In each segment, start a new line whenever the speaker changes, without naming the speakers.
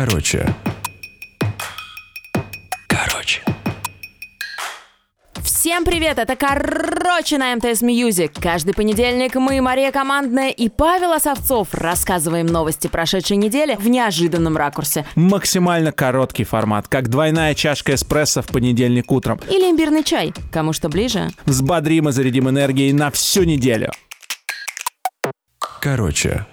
Короче. Короче.
Всем привет! Это «Короче» на МТС Music. Каждый понедельник мы, Мария Командная и Павел Осовцов, рассказываем новости прошедшей недели в неожиданном ракурсе.
Максимально короткий формат, как двойная чашка эспрессо в понедельник утром.
Или имбирный чай, кому что ближе.
Взбодрим и зарядим энергией на всю неделю.
Короче.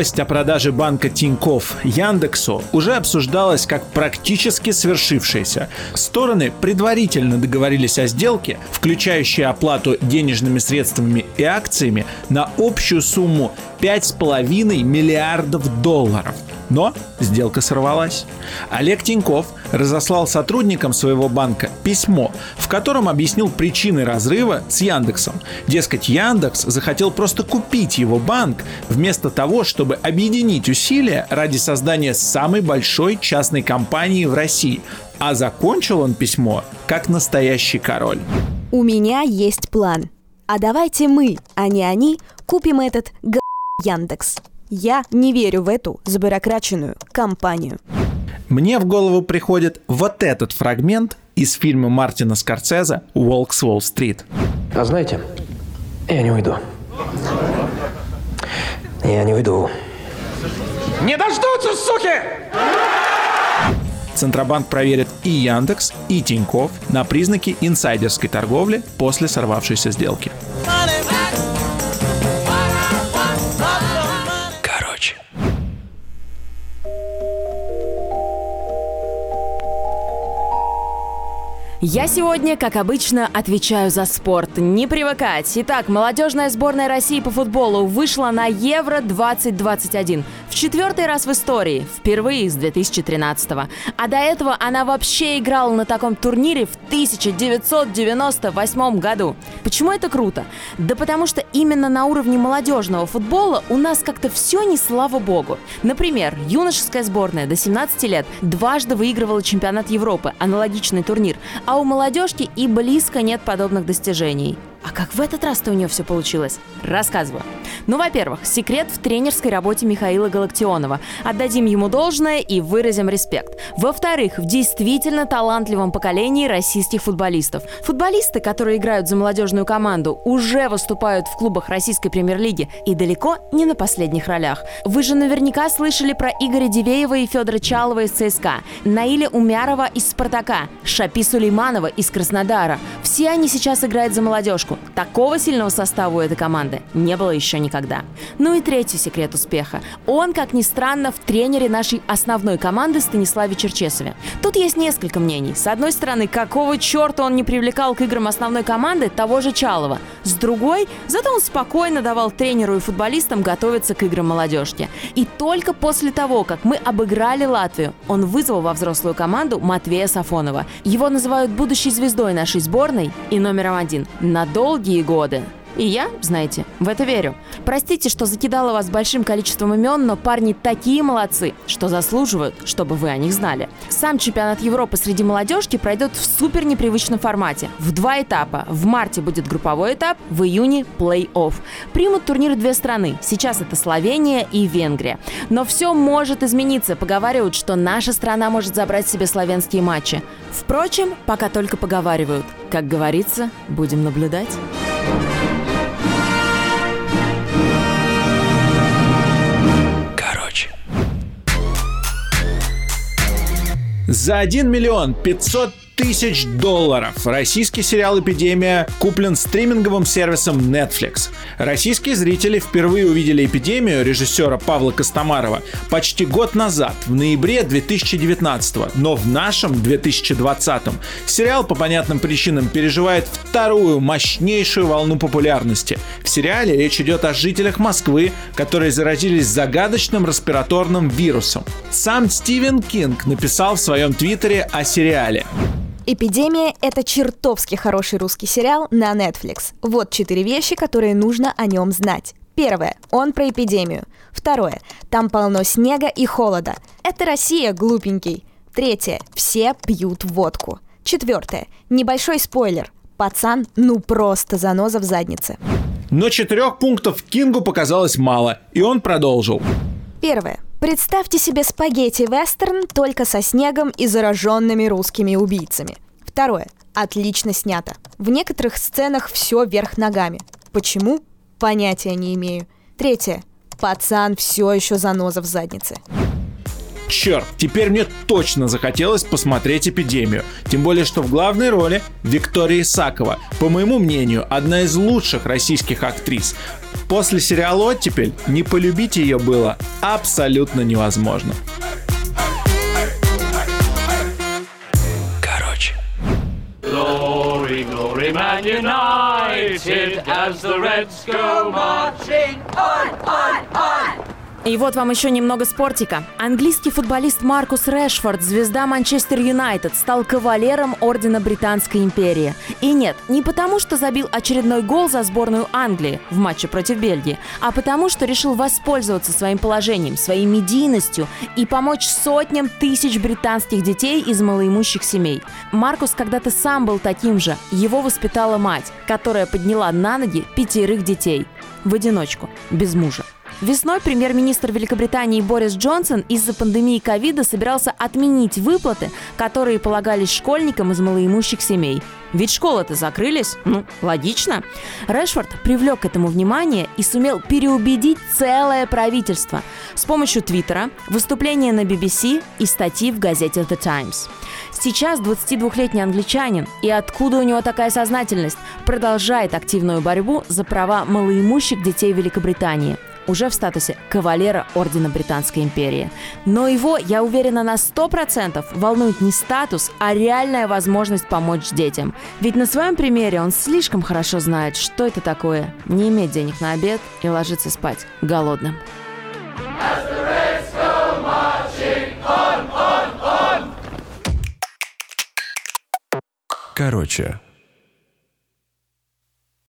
Новость о продаже банка Тиньков Яндексу уже обсуждалась как практически свершившаяся. Стороны предварительно договорились о сделке, включающей оплату денежными средствами и акциями на общую сумму 5,5 миллиардов долларов. Но сделка сорвалась. Олег Тиньков разослал сотрудникам своего банка письмо, в котором объяснил причины разрыва с Яндексом. Дескать, Яндекс захотел просто купить его банк, вместо того, чтобы объединить усилия ради создания самой большой частной компании в России. А закончил он письмо как настоящий король.
У меня есть план. А давайте мы, а не они, купим этот. Яндекс. Я не верю в эту забюрокраченную компанию.
Мне в голову приходит вот этот фрагмент из фильма Мартина Скорсезе «Волк с Уолл-стрит».
А знаете, я не уйду. Я не уйду.
Не дождутся, суки!
Центробанк проверит и Яндекс, и Тиньков на признаки инсайдерской торговли после сорвавшейся сделки.
Я сегодня, как обычно, отвечаю за спорт. Не привыкать. Итак, молодежная сборная России по футболу вышла на Евро 2021. В четвертый раз в истории. Впервые с 2013 -го. А до этого она вообще играла на таком турнире в 1998 году. Почему это круто? Да потому что именно на уровне молодежного футбола у нас как-то все не слава богу. Например, юношеская сборная до 17 лет дважды выигрывала чемпионат Европы, аналогичный турнир, а у молодежки и близко нет подобных достижений. А как в этот раз-то у нее все получилось? Рассказываю. Ну, во-первых, секрет в тренерской работе Михаила Галактионова. Отдадим ему должное и выразим респект. Во-вторых, в действительно талантливом поколении российских футболистов. Футболисты, которые играют за молодежную команду, уже выступают в клубах российской премьер-лиги и далеко не на последних ролях. Вы же наверняка слышали про Игоря Дивеева и Федора Чалова из ЦСКА, Наиля Умярова из Спартака, Шапи Сулейманова из Краснодара. Все они сейчас играют за молодежку. Такого сильного состава у этой команды не было еще никогда. Ну и третий секрет успеха. Он, как ни странно, в тренере нашей основной команды Станиславе Черчесове. Тут есть несколько мнений. С одной стороны, какого черта он не привлекал к играм основной команды того же Чалова. С другой, зато он спокойно давал тренеру и футболистам готовиться к играм молодежки. И только после того, как мы обыграли Латвию, он вызвал во взрослую команду Матвея Сафонова. Его называют будущей звездой нашей сборной и номером один на долгие годы. И я, знаете, в это верю. Простите, что закидала вас большим количеством имен, но парни такие молодцы, что заслуживают, чтобы вы о них знали. Сам чемпионат Европы среди молодежки пройдет в супер непривычном формате. В два этапа. В марте будет групповой этап, в июне плей-офф. Примут турнир две страны. Сейчас это Словения и Венгрия. Но все может измениться. Поговаривают, что наша страна может забрать себе славянские матчи. Впрочем, пока только поговаривают. Как говорится, будем наблюдать.
Короче.
За 1 миллион 500 тысяч долларов российский сериал «Эпидемия» куплен стриминговым сервисом Netflix. Российские зрители впервые увидели «Эпидемию» режиссера Павла Костомарова почти год назад, в ноябре 2019 но в нашем 2020 сериал по понятным причинам переживает вторую мощнейшую волну популярности. В сериале речь идет о жителях Москвы, которые заразились загадочным респираторным вирусом. Сам Стивен Кинг написал в своем твиттере о сериале.
«Эпидемия» — это чертовски хороший русский сериал на Netflix. Вот четыре вещи, которые нужно о нем знать. Первое. Он про эпидемию. Второе. Там полно снега и холода. Это Россия, глупенький. Третье. Все пьют водку. Четвертое. Небольшой спойлер. Пацан, ну просто заноза в заднице.
Но четырех пунктов Кингу показалось мало, и он продолжил.
Первое. Представьте себе спагетти-вестерн только со снегом и зараженными русскими убийцами. Второе. Отлично снято. В некоторых сценах все вверх ногами. Почему? Понятия не имею. Третье. Пацан все еще заноза в заднице.
Черт, теперь мне точно захотелось посмотреть «Эпидемию». Тем более, что в главной роли Виктория Исакова. По моему мнению, одна из лучших российских актрис. После сериала «Оттепель» не полюбить ее было абсолютно невозможно.
Короче.
Glory, glory, Man United as the Reds go marching on, on, on.
И вот вам еще немного спортика. Английский футболист Маркус Решфорд, звезда Манчестер Юнайтед, стал кавалером Ордена Британской империи. И нет, не потому, что забил очередной гол за сборную Англии в матче против Бельгии, а потому, что решил воспользоваться своим положением, своей медийностью и помочь сотням тысяч британских детей из малоимущих семей. Маркус когда-то сам был таким же. Его воспитала мать, которая подняла на ноги пятерых детей. В одиночку, без мужа. Весной премьер-министр Великобритании Борис Джонсон из-за пандемии ковида собирался отменить выплаты, которые полагались школьникам из малоимущих семей. Ведь школы-то закрылись. Ну, логично. Решфорд привлек к этому внимание и сумел переубедить целое правительство с помощью Твиттера, выступления на BBC и статьи в газете The Times. Сейчас 22-летний англичанин, и откуда у него такая сознательность, продолжает активную борьбу за права малоимущих детей Великобритании – уже в статусе кавалера Ордена Британской империи. Но его, я уверена, на 100% волнует не статус, а реальная возможность помочь детям. Ведь на своем примере он слишком хорошо знает, что это такое не иметь денег на обед и ложиться спать голодным.
Короче,